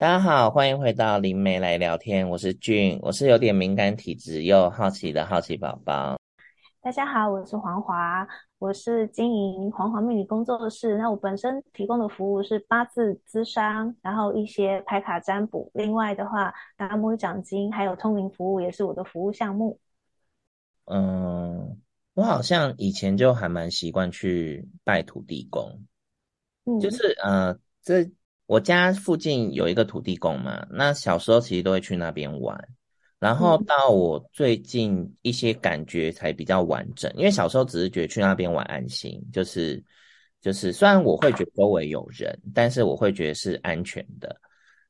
大家好，欢迎回到灵媒来聊天，我是俊，我是有点敏感体质又好奇的好奇宝宝。大家好，我是黄华，我是经营黄华命理工作室。那我本身提供的服务是八字咨商，然后一些牌卡占卜。另外的话，达摩奖金还有通灵服务也是我的服务项目。嗯，我好像以前就还蛮习惯去拜土地公，嗯，就是呃这。我家附近有一个土地公嘛，那小时候其实都会去那边玩，然后到我最近一些感觉才比较完整，因为小时候只是觉得去那边玩安心，就是就是虽然我会觉得周围有人，但是我会觉得是安全的。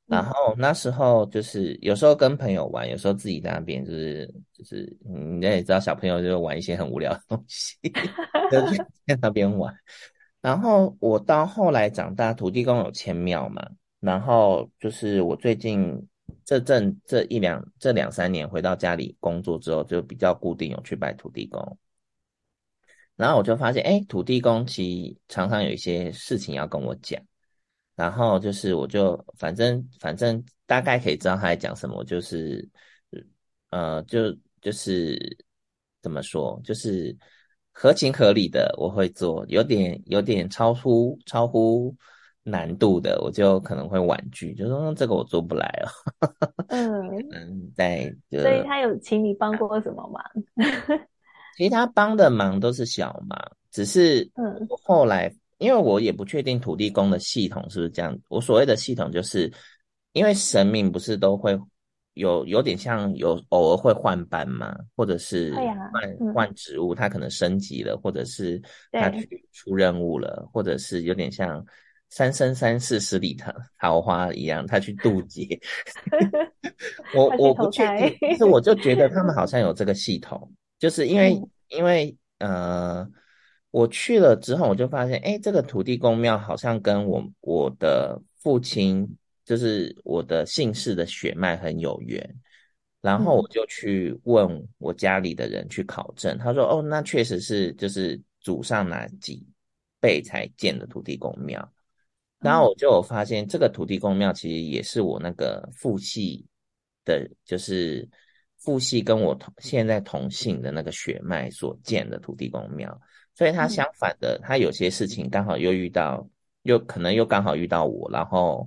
然后那时候就是有时候跟朋友玩，有时候自己在那边就是就是你也知道小朋友就玩一些很无聊的东西，就去那边玩。然后我到后来长大，土地公有千庙嘛，然后就是我最近这阵这一两这两三年回到家里工作之后，就比较固定有去拜土地公。然后我就发现，哎，土地公其实常常有一些事情要跟我讲，然后就是我就反正反正大概可以知道他在讲什么，就是呃就就是怎么说，就是。合情合理的我会做，有点有点超乎超乎难度的，我就可能会婉拒，就说这个我做不来了。嗯嗯，对所以他有请你帮过什么忙？其实他帮的忙都是小忙，只是嗯，后来、嗯、因为我也不确定土地公的系统是不是这样。我所谓的系统，就是因为神明不是都会。有有点像有偶尔会换班嘛，或者是换换职务，他可能升级了，或者是他去出任务了，或者是有点像三生三世十里桃桃花一样，他去渡劫。我我不确定，但是我就觉得他们好像有这个系统，就是因为因为呃，我去了之后，我就发现，哎，这个土地公庙好像跟我我的父亲。就是我的姓氏的血脉很有缘，然后我就去问我家里的人去考证，他说：“哦，那确实是就是祖上哪几辈才建的土地公庙。”然后我就发现这个土地公庙其实也是我那个父系的，就是父系跟我同现在同姓的那个血脉所建的土地公庙，所以他相反的，他有些事情刚好又遇到，又可能又刚好遇到我，然后。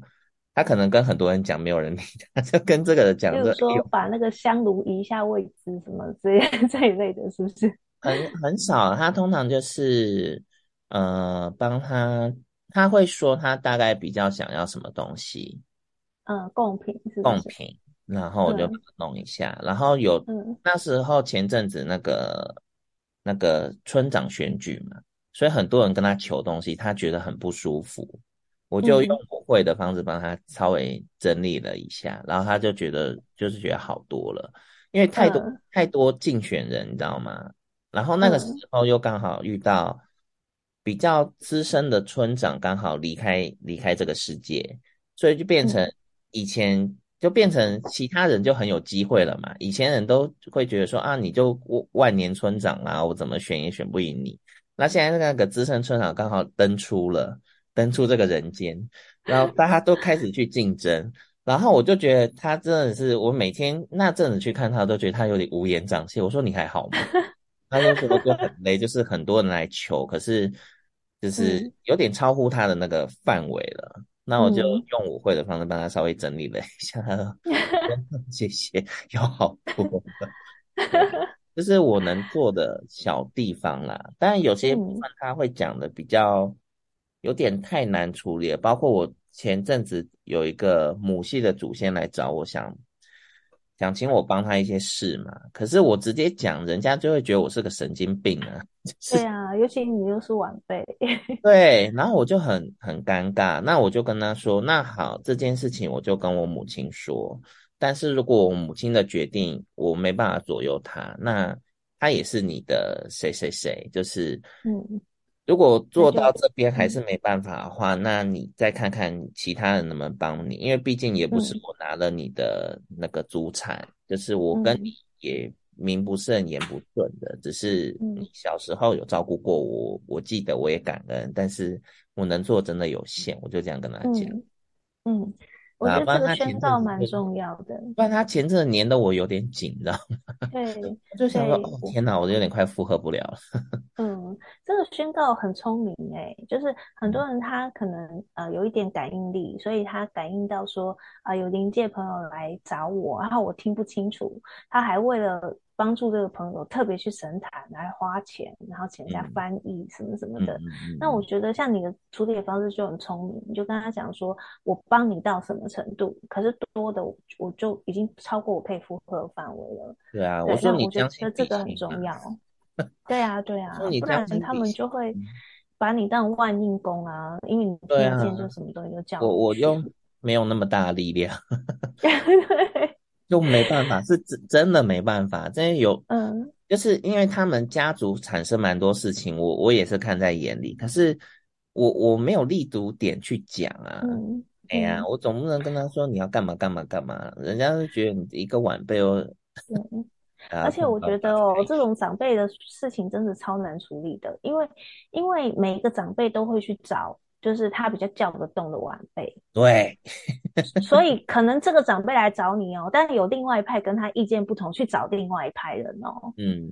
他可能跟很多人讲，没有人理他，就跟这个人讲，就说把那个香炉移一下位置，什么这 这一类的，是不是？很很少，他通常就是呃，帮他，他会说他大概比较想要什么东西，嗯，贡品是贡品，然后我就弄一下，嗯、然后有、嗯、那时候前阵子那个那个村长选举嘛，所以很多人跟他求东西，他觉得很不舒服。我就用我会的方式帮他稍微整理了一下，嗯、然后他就觉得就是觉得好多了，因为太多、嗯、太多竞选人，你知道吗？然后那个时候又刚好遇到比较资深的村长刚好离开离开这个世界，所以就变成以前就变成其他人就很有机会了嘛。以前人都会觉得说啊，你就万年村长啊，我怎么选也选不赢你。那现在那个资深村长刚好登出了。登出这个人间，然后大家都开始去竞争，然后我就觉得他真的是，我每天那阵子去看他，都觉得他有点乌烟瘴气。我说你还好吗？他就说就很 累，就是很多人来求，可是就是有点超乎他的那个范围了。那我就用我会的方式帮他稍微整理了一下，谢谢，有好多的，就是我能做的小地方啦。当然有些部分他会讲的比较。有点太难处理了，包括我前阵子有一个母系的祖先来找我想，想想请我帮他一些事嘛。可是我直接讲，人家就会觉得我是个神经病啊。就是、对啊，尤其你又是晚辈。对，然后我就很很尴尬。那我就跟他说：“那好，这件事情我就跟我母亲说。但是如果我母亲的决定我没办法左右他，那他也是你的谁谁谁，就是嗯。”如果做到这边还是没办法的话，那你再看看其他人能不能帮你，因为毕竟也不是我拿了你的那个主产，就是我跟你也名不正言不顺的，只是你小时候有照顾过我，我记得我也感恩，但是我能做真的有限，我就这样跟他讲。嗯，我觉得这个宣告蛮重要的。不然他前阵子黏得我有点紧，知道吗？对，就想说，哦天哪，我有点快负荷不了了。嗯，这个宣告很聪明哎，就是很多人他可能呃有一点感应力，所以他感应到说啊、呃、有灵界朋友来找我，然后我听不清楚，他还为了。帮助这个朋友特别去神坛来花钱，然后请人家翻译什么什么的。嗯、那我觉得像你的处理的方式就很聪明，你就跟他讲说，我帮你到什么程度，可是多的我就已经超过我可以负荷的范围了。对啊，对我觉得这个很重要。对啊，对啊，不然他们就会 把你当万应公啊，因为你听见就什么东西都叫我，我又没有那么大的力量。对。就没办法，是真真的没办法。真的有，嗯，就是因为他们家族产生蛮多事情，我我也是看在眼里。可是我我没有立足点去讲啊。嗯，哎呀，我总不能跟他说你要干嘛干嘛干嘛，人家就觉得你一个晚辈哦。嗯，而且我觉得 哦，这种长辈的事情真的超难处理的，因为因为每一个长辈都会去找。就是他比较叫得动的晚辈，对，所以可能这个长辈来找你哦，但是有另外一派跟他意见不同，去找另外一派人哦。嗯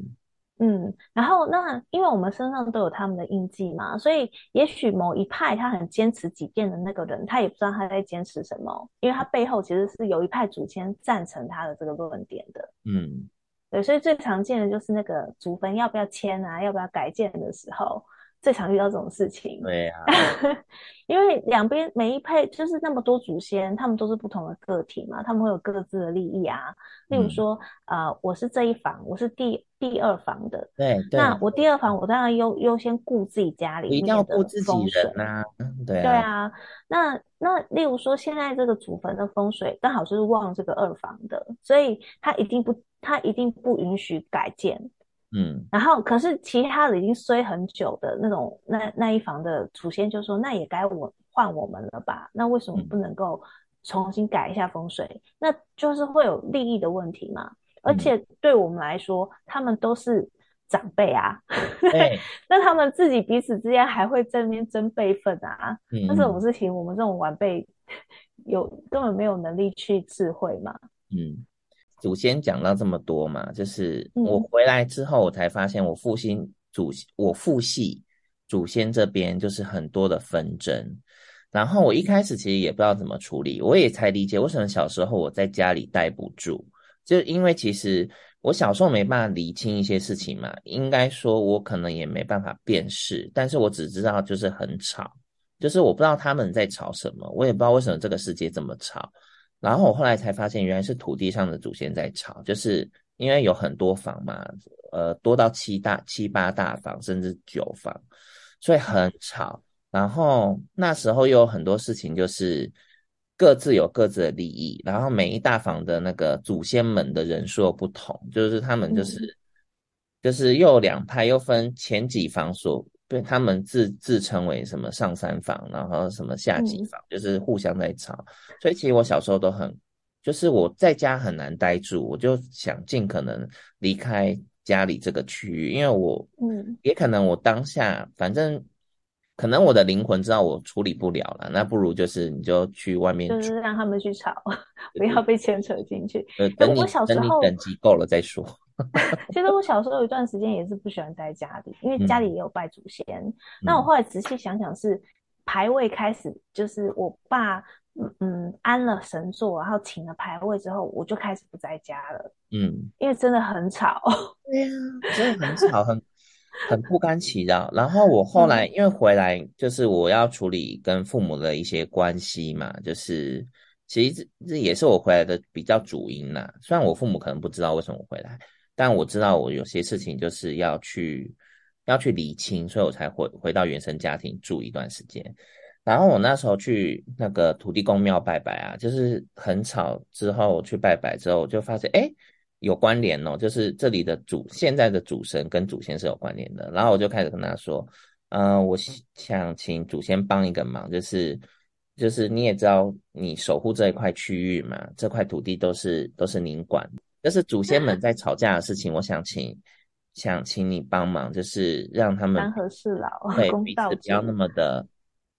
嗯，然后那因为我们身上都有他们的印记嘛，所以也许某一派他很坚持己见的那个人，他也不知道他在坚持什么，因为他背后其实是有一派祖先赞成他的这个论点的。嗯，对，所以最常见的就是那个祖坟要不要迁啊，要不要改建的时候。最常遇到这种事情，对呀、啊，因为两边每一派就是那么多祖先，他们都是不同的个体嘛，他们会有各自的利益啊。例如说，嗯、呃，我是这一房，我是第第二房的，对，对那我第二房，我当然优优先顾自己家里一定要顾自己人啊，对啊，对啊。那那例如说，现在这个祖坟的风水刚好就是旺这个二房的，所以他一定不，他一定不允许改建。嗯，然后可是其他的已经衰很久的那种那那一房的祖先就说，那也该我换我们了吧？那为什么不能够重新改一下风水？嗯、那就是会有利益的问题嘛。而且对我们来说，嗯、他们都是长辈啊，欸、那他们自己彼此之间还会在那边争辈分啊。嗯，那这种事情我们这种晚辈有根本没有能力去智慧嘛。嗯。祖先讲到这么多嘛，就是我回来之后，我才发现我父亲祖我父系祖先这边就是很多的纷争，然后我一开始其实也不知道怎么处理，我也才理解为什么小时候我在家里待不住，就因为其实我小时候没办法理清一些事情嘛，应该说我可能也没办法辨识，但是我只知道就是很吵，就是我不知道他们在吵什么，我也不知道为什么这个世界这么吵。然后我后来才发现，原来是土地上的祖先在吵，就是因为有很多房嘛，呃，多到七大、七八大房，甚至九房，所以很吵。然后那时候又有很多事情，就是各自有各自的利益，然后每一大房的那个祖先们的人数不同，就是他们就是、嗯、就是又有两派，又分前几房所。对，他们自自称为什么上三房，然后什么下几房，嗯、就是互相在吵。所以其实我小时候都很，就是我在家很难待住，我就想尽可能离开家里这个区域，因为我，嗯，也可能我当下，反正可能我的灵魂知道我处理不了了，那不如就是你就去外面，就是让他们去吵，不要被牵扯进去。呃，等你等你等级够了再说。其实我小时候有一段时间也是不喜欢在家里，因为家里也有拜祖先。嗯、那我后来仔细想想，是牌位开始，就是我爸嗯安了神座，然后请了牌位之后，我就开始不在家了。嗯，因为真的很吵。对呀，真的很吵，很很不甘其扰。然后我后来因为回来，就是我要处理跟父母的一些关系嘛，就是其实这也是我回来的比较主因呐。虽然我父母可能不知道为什么我回来。但我知道我有些事情就是要去要去理清，所以我才回回到原生家庭住一段时间。然后我那时候去那个土地公庙拜拜啊，就是很吵。之后去拜拜之后，我就发现哎，有关联哦，就是这里的主现在的主神跟祖先是有关联的。然后我就开始跟他说，嗯、我想请祖先帮一个忙，就是就是你也知道，你守护这一块区域嘛，这块土地都是都是您管。就是祖先们 在吵架的事情，我想请想请你帮忙，就是让他们三和事佬，对彼此不要那么的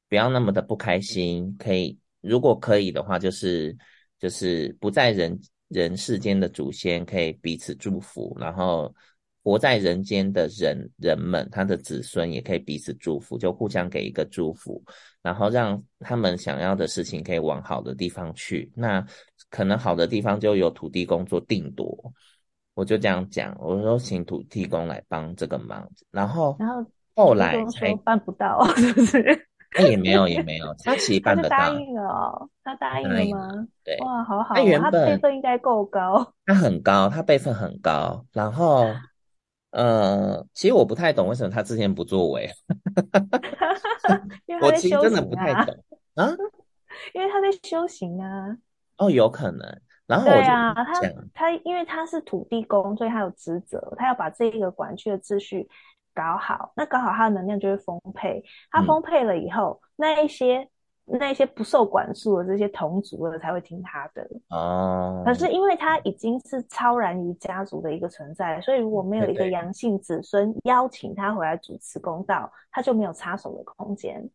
不要那么的不开心，可以如果可以的话，就是就是不在人人世间的祖先可以彼此祝福，然后活在人间的人人们，他的子孙也可以彼此祝福，就互相给一个祝福，然后让他们想要的事情可以往好的地方去。那可能好的地方就有土地公做定夺。我就这样讲，我说请土地公来帮这个忙，然后然后后来才办不到，是不是？那也没有也没有，他其实办得到。他答应了哦，他答应了吗？对，哇，好好，他原本辈分应该够高，他很高，他辈分很高。然后，呃，其实我不太懂为什么他之前不作为，我其实真的不太懂啊，因为他在修行啊。哦，有可能。然后我对啊，他他因为他是土地公，所以他有职责，他要把这个管区的秩序搞好。那搞好，他的能量就会丰沛。他丰沛了以后，嗯、那一些那一些不受管束的这些同族的才会听他的哦。可是因为他已经是超然于家族的一个存在，所以如果没有一个阳性子孙邀请他回来主持公道，他就没有插手的空间。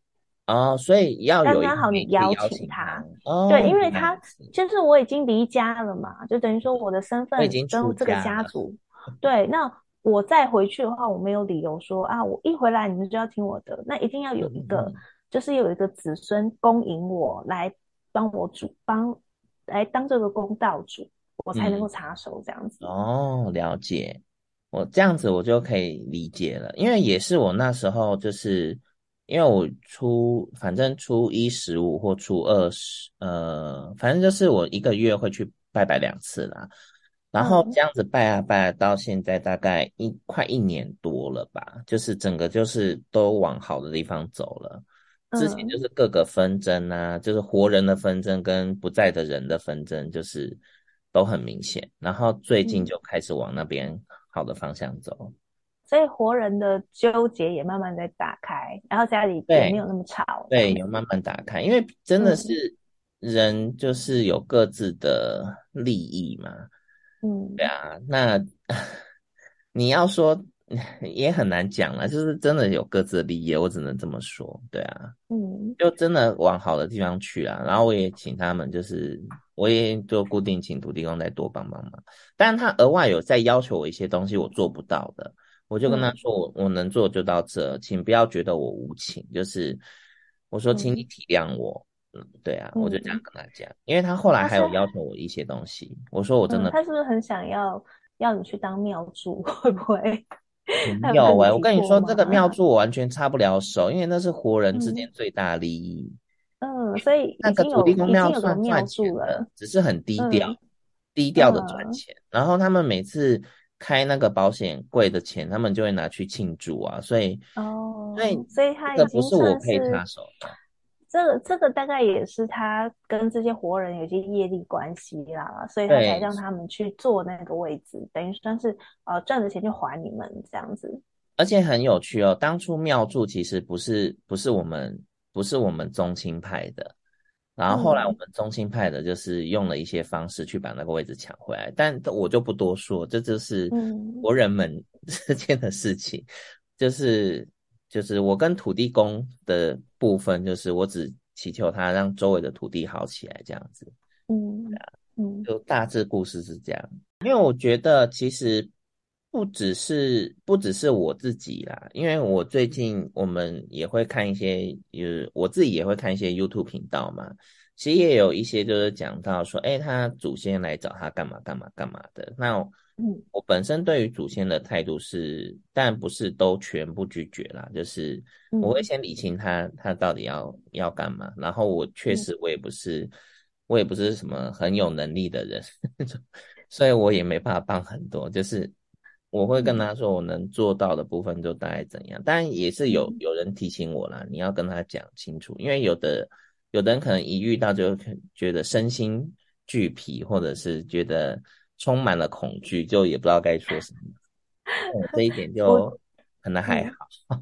哦，所以要有刚刚好你邀请他，哦、对，因为他就是我已经离家了嘛，就等于说我的身份已经跟这个家族，对，那我再回去的话，我没有理由说啊，我一回来你们就要听我的，那一定要有一个，嗯、就是有一个子孙恭迎我来帮我主帮来当这个公道主，我才能够插手这样子。嗯、哦，了解，我这样子我就可以理解了，因为也是我那时候就是。因为我初反正初一十五或初二十，呃，反正就是我一个月会去拜拜两次啦。然后这样子拜啊拜啊，到现在大概一快一年多了吧，就是整个就是都往好的地方走了。之前就是各个纷争啊，就是活人的纷争跟不在的人的纷争，就是都很明显。然后最近就开始往那边好的方向走。所以活人的纠结也慢慢在打开，然后家里也没有那么吵。对，有慢慢打开，因为真的是人就是有各自的利益嘛。嗯，对啊，那 你要说 也很难讲了，就是真的有各自的利益，我只能这么说。对啊，嗯，就真的往好的地方去啊。然后我也请他们，就是我也就固定请土地公再多帮帮忙，但是他额外有在要求我一些东西，我做不到的。我就跟他说，我我能做就到这，嗯、请不要觉得我无情。就是我说，请你体谅我。嗯，嗯，对啊，我就这样跟他讲，因为他后来还有要求我一些东西。我说我真的、嗯，他是不是很想要要你去当庙祝？会不会？没有哎、欸，我跟你说，这个庙祝我完全插不了手，因为那是活人之间最大利益。嗯，所以那个土地公庙算赚钱了，只是很低调，嗯、低调的赚钱。嗯、然后他们每次。开那个保险柜的钱，他们就会拿去庆祝啊，所以哦，所以所以他已经不是我可以插手的。这个这个大概也是他跟这些活人有些业力关系啦，所以他才让他们去坐那个位置，等于算是呃赚的钱就还你们这样子。而且很有趣哦，当初庙祝其实不是不是我们不是我们宗亲派的。然后后来我们中心派的就是用了一些方式去把那个位置抢回来，但我就不多说，这就是国人们 之间的事情。就是就是我跟土地公的部分，就是我只祈求他让周围的土地好起来，这样子。嗯，嗯，就大致故事是这样。因为我觉得其实不只是不只是我自己啦，因为我最近我们也会看一些，呃，我自己也会看一些 YouTube 频道嘛。其实也有一些就是讲到说，哎，他祖先来找他干嘛干嘛干嘛的。那嗯，我本身对于祖先的态度是，但不是都全部拒绝啦，就是我会先理清他他到底要要干嘛。然后我确实我也不是我也不是什么很有能力的人，所以我也没办法帮很多，就是。我会跟他说，我能做到的部分就大概怎样，但也是有有人提醒我啦，你要跟他讲清楚，因为有的有的人可能一遇到就觉得身心俱疲，或者是觉得充满了恐惧，就也不知道该说什么。这一点就可能还好。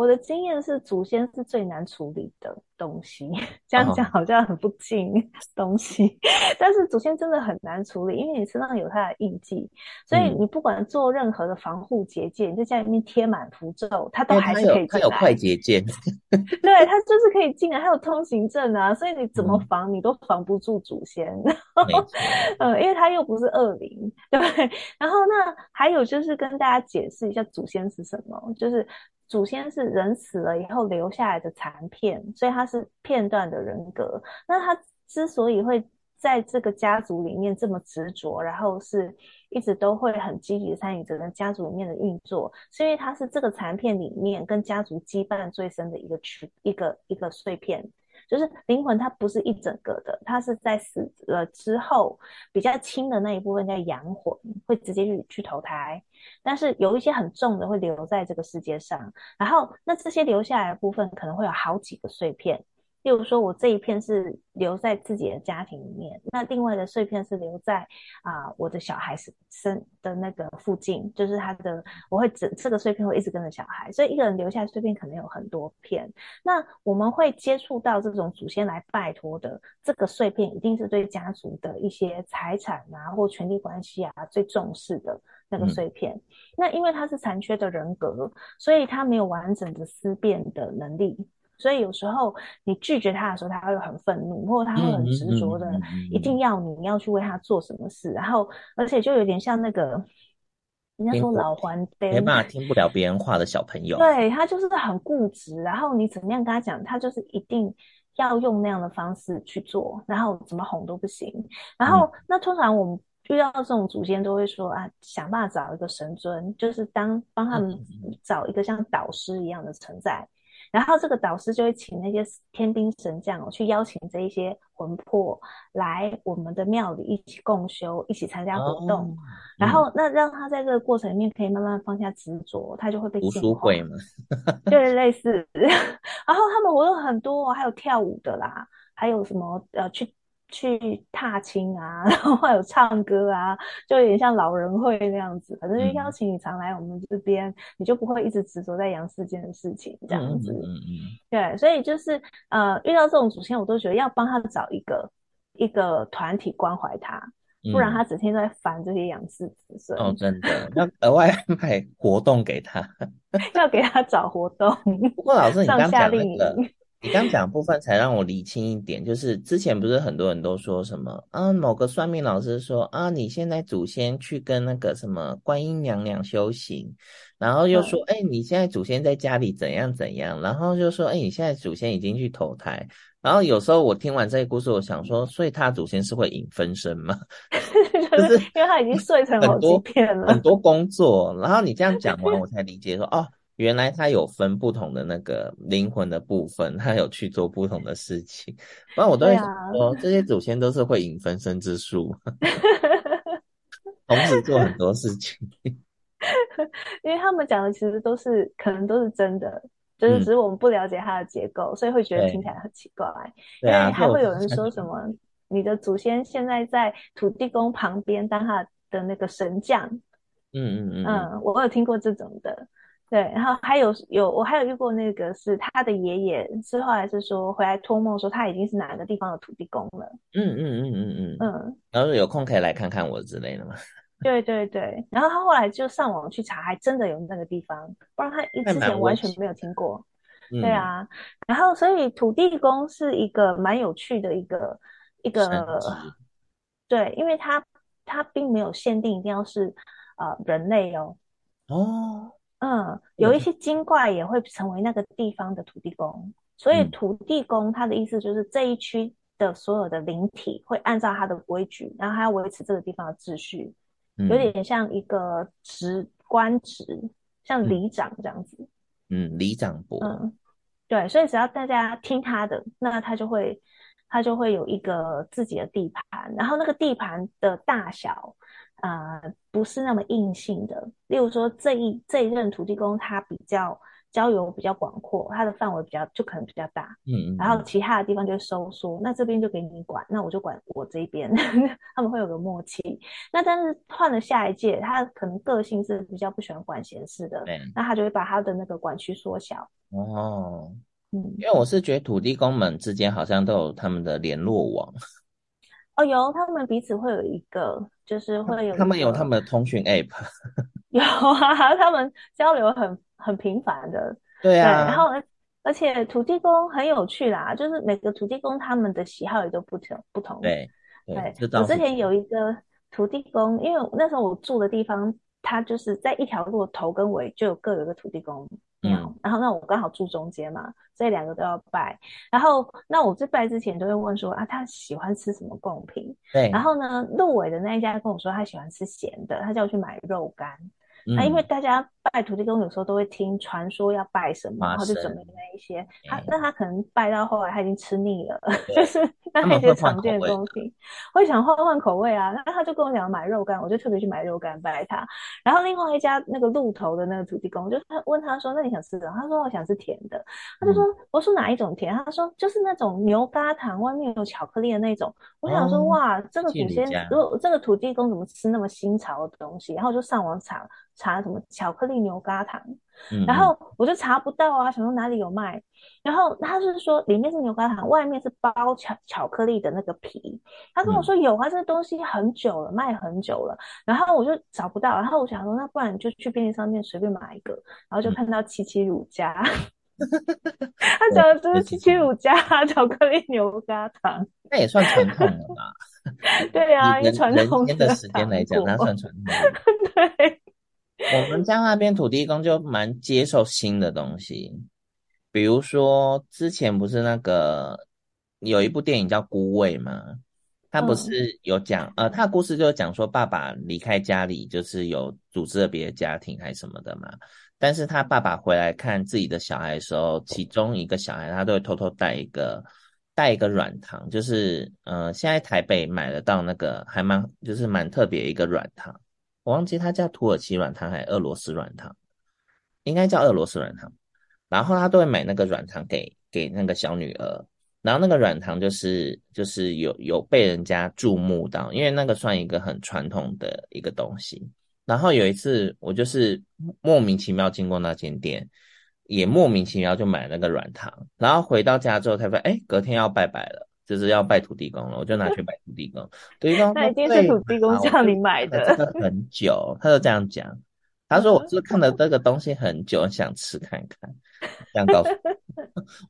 我的经验是，祖先是最难处理的东西。这样讲好像很不敬东西，哦、但是祖先真的很难处理，因为你身上有他的印记，所以你不管做任何的防护结界，嗯、你在家里面贴满符咒，它都还是可以进来。它有，快捷键，对，它就是可以进来，还有通行证啊，所以你怎么防，你都防不住祖先。嗯，嗯，因为它又不是恶灵，对。然后那还有就是跟大家解释一下祖先是什么，就是。祖先是人死了以后留下来的残片，所以他是片段的人格。那他之所以会在这个家族里面这么执着，然后是一直都会很积极参与整个家族里面的运作，是因为他是这个残片里面跟家族羁绊最深的一个区，一个一个碎片。就是灵魂，它不是一整个的，它是在死了之后比较轻的那一部分叫阳魂，会直接去去投胎。但是有一些很重的会留在这个世界上，然后那这些留下来的部分可能会有好几个碎片。例如说，我这一片是留在自己的家庭里面，那另外的碎片是留在啊、呃、我的小孩身的那个附近，就是他的，我会这这个碎片会一直跟着小孩，所以一个人留下的碎片可能有很多片。那我们会接触到这种祖先来拜托的这个碎片，一定是对家族的一些财产啊或权力关系啊最重视的那个碎片。嗯、那因为他是残缺的人格，所以他没有完整的思辨的能力。所以有时候你拒绝他的时候，他会很愤怒，或者他会很执着的，一定要你要去为他做什么事。然后，而且就有点像那个人家说老还爹，没办法听不了别人话的小朋友。对，他就是很固执，然后你怎么样跟他讲，他就是一定要用那样的方式去做，然后怎么哄都不行。然后，嗯、那通常我们遇到这种祖先都会说啊，想办法找一个神尊，就是当帮他们找一个像导师一样的存在。然后这个导师就会请那些天兵神将哦，去邀请这一些魂魄来我们的庙里一起共修，一起参加活动。哦、然后那让他在这个过程里面可以慢慢放下执着，他就会被。读书会嘛，对，类似。然后他们活动很多，还有跳舞的啦，还有什么呃去。去踏青啊，然后还有唱歌啊，就有点像老人会那样子。反正就邀请你常来我们这边，嗯、你就不会一直执着在阳世间的事情这样子。嗯嗯嗯、对，所以就是呃，遇到这种祖先，我都觉得要帮他找一个一个团体关怀他，嗯、不然他整天都在烦这些阳世子孙。哦，真的，要额外安排活动给他，要给他找活动。不过老师，你刚讲那个。你刚讲部分才让我理清一点，就是之前不是很多人都说什么啊，某个算命老师说啊，你现在祖先去跟那个什么观音娘娘修行，然后又说，哎、欸，你现在祖先在家里怎样怎样，然后就说，哎、欸，你现在祖先已经去投胎，然后有时候我听完这个故事，我想说，所以他祖先是会引分身吗？就是因为他已经碎成好几片了，很多工作，然后你这样讲完，我才理解说，哦。原来他有分不同的那个灵魂的部分，他有去做不同的事情。不然我都会说，啊、这些祖先都是会引分身之术，同时做很多事情。因为他们讲的其实都是可能都是真的，就是只是我们不了解它的结构，嗯、所以会觉得听起来很奇怪。对因为还会有人说什么，你的祖先现在在土地公旁边当他的那个神将。嗯嗯嗯嗯，我有听过这种的。对，然后还有有我还有遇过那个是他的爷爷，是后来是说回来托梦说他已经是哪个地方的土地公了。嗯嗯嗯嗯嗯嗯。嗯，然后有空可以来看看我之类的吗？对对对，然后他后来就上网去查，还真的有那个地方，不然他一之前完全没有听过。对啊，然后所以土地公是一个蛮有趣的一个一个，职对，因为他他并没有限定一定要是呃人类哦。哦。嗯，有一些精怪也会成为那个地方的土地公，所以土地公他的意思就是这一区的所有的灵体会按照他的规矩，然后他要维持这个地方的秩序，有点像一个职官职，像里长这样子。嗯，里长伯。嗯，对，所以只要大家听他的，那他就会他就会有一个自己的地盘，然后那个地盘的大小。啊、呃，不是那么硬性的。例如说，这一这一任土地公他比较交友比较广阔，他的范围比较就可能比较大，嗯，嗯，然后其他的地方就收缩，那这边就给你管，那我就管我这边，他们会有个默契。那但是换了下一届，他可能个性是比较不喜欢管闲事的，对，那他就会把他的那个管区缩小。哦，嗯，因为我是觉得土地公们之间好像都有他们的联络网。哦，有，他们彼此会有一个，就是会有他们有他们的通讯 App，有啊，他们交流很很频繁的，对啊，对，然后而且土地公很有趣啦，就是每个土地公他们的喜好也都不同不同，对。对，对我之前有一个土地公，因为那时候我住的地方，他就是在一条路头跟尾就有各有一个土地公。嗯，然后那我刚好住中间嘛，所以两个都要拜。然后那我在拜之前都会问说啊，他喜欢吃什么贡品？对。然后呢，路尾的那一家跟我说他喜欢吃咸的，他叫我去买肉干。那、因为大家拜土地公有时候都会听传说要拜什么，然后就准备那一些。他那他可能拜到后来他已经吃腻了，就 是那一些常见的东西，会想换换口味啊。那他就跟我讲买肉干，我就特别去买肉干拜他。然后另外一家那个鹿头的那个土地公，就他问他说：“那你想吃什么？”他说：“我想吃甜的。”他就说：“嗯、我说哪一种甜？”他说：“就是那种牛轧糖，外面有巧克力的那种。”我想说：“哇，这个祖先，如果这个土地公怎么吃那么新潮的东西？”然后就上网查。查什么巧克力牛轧糖，嗯，然后我就查不到啊，想说哪里有卖，然后他是说里面是牛轧糖，外面是包巧巧克力的那个皮。他跟我说有啊，这个东西很久了，卖很久了。然后我就找不到，然后我想说那不然就去便利商店随便买一个，然后就看到七七乳加，嗯、他讲的就是七七乳加巧克力牛轧糖，那也算传统的吧？对啊，以传统的时间来讲，那算传统。对。我们家那边土地公就蛮接受新的东西，比如说之前不是那个有一部电影叫《孤味》吗？他不是有讲、嗯、呃，他的故事就是讲说爸爸离开家里，就是有组织了别的家庭还是什么的嘛。但是他爸爸回来看自己的小孩的时候，其中一个小孩他都会偷偷带一个带一个软糖，就是呃，现在台北买得到那个还蛮就是蛮特别一个软糖。我忘记它叫土耳其软糖还是俄罗斯软糖，应该叫俄罗斯软糖。然后他都会买那个软糖给给那个小女儿，然后那个软糖就是就是有有被人家注目到，因为那个算一个很传统的一个东西。然后有一次我就是莫名其妙经过那间店，也莫名其妙就买那个软糖，然后回到家之后才发现，哎，隔天要拜拜了。就是要拜土地公了，我就拿去拜土地公。土地公，那一定是土地公叫你买的。这个很久，他就这样讲。他说：“我是看了这个东西很久，想吃看看。”这样告诉我。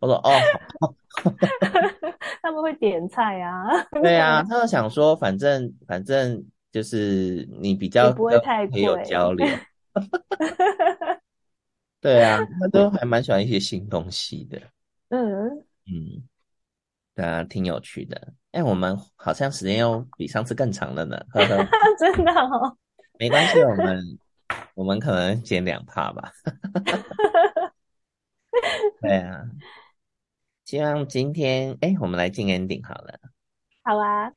我说：“哦，好。”他们会点菜啊。对啊，他就想说，反正反正就是你比较不会太贵，有交流。对啊，他都还蛮喜欢一些新东西的。嗯嗯。啊，挺有趣的。哎、欸，我们好像时间又比上次更长了呢。呵呵 真的哦，没关系，我们我们可能减两帕吧。对啊，希望今天哎、欸，我们来进 ending 好了。好啊。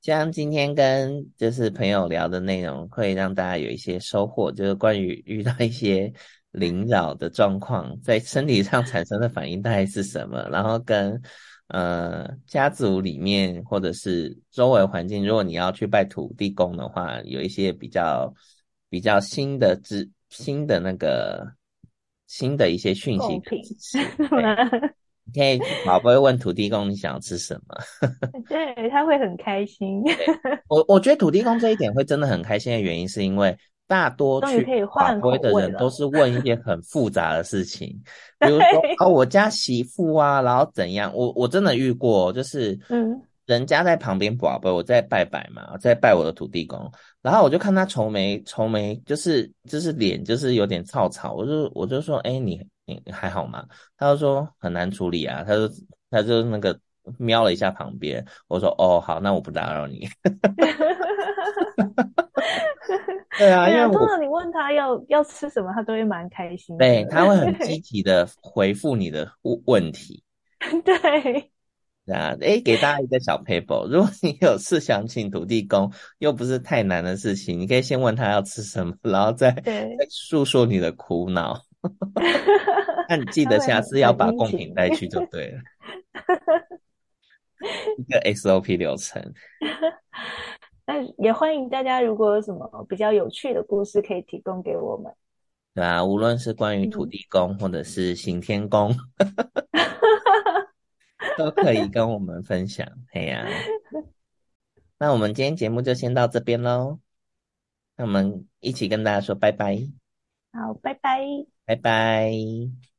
希望今天跟就是朋友聊的内容，会让大家有一些收获，就是关于遇到一些灵扰的状况，在身体上产生的反应大概是什么，然后跟。呃，家族里面或者是周围环境，如果你要去拜土地公的话，有一些比较比较新的知新的那个新的一些讯息，你可以宝贝问土地公你想要吃什么？对，他会很开心。我我觉得土地公这一点会真的很开心的原因，是因为。大多去法规的人都是问一些很复杂的事情，比如说哦，我家媳妇啊，然后怎样？我我真的遇过，就是嗯，人家在旁边宝贝，我在拜拜嘛，在拜我的土地公，然后我就看他愁眉愁眉，就是就是脸就是有点燥燥，我就我就说，哎，你你还好吗？他就说很难处理啊，他就他就那个瞄了一下旁边，我说哦好，那我不打扰你。对啊，因为通常你问他要要吃什么，他都会蛮开心的。对，他会很积极的回复你的问问题。对，对啊，哎，给大家一个小 paper，如果你有事想请土地公，又不是太难的事情，你可以先问他要吃什么，然后再再诉说你的苦恼。那你记得下次要把贡品带去就对了。一个 SOP 流程。那也欢迎大家，如果有什么比较有趣的故事，可以提供给我们。对啊，无论是关于土地公，或者是行天宫，都可以跟我们分享。哎呀，那我们今天节目就先到这边喽。那我们一起跟大家说拜拜。好，拜拜。拜拜。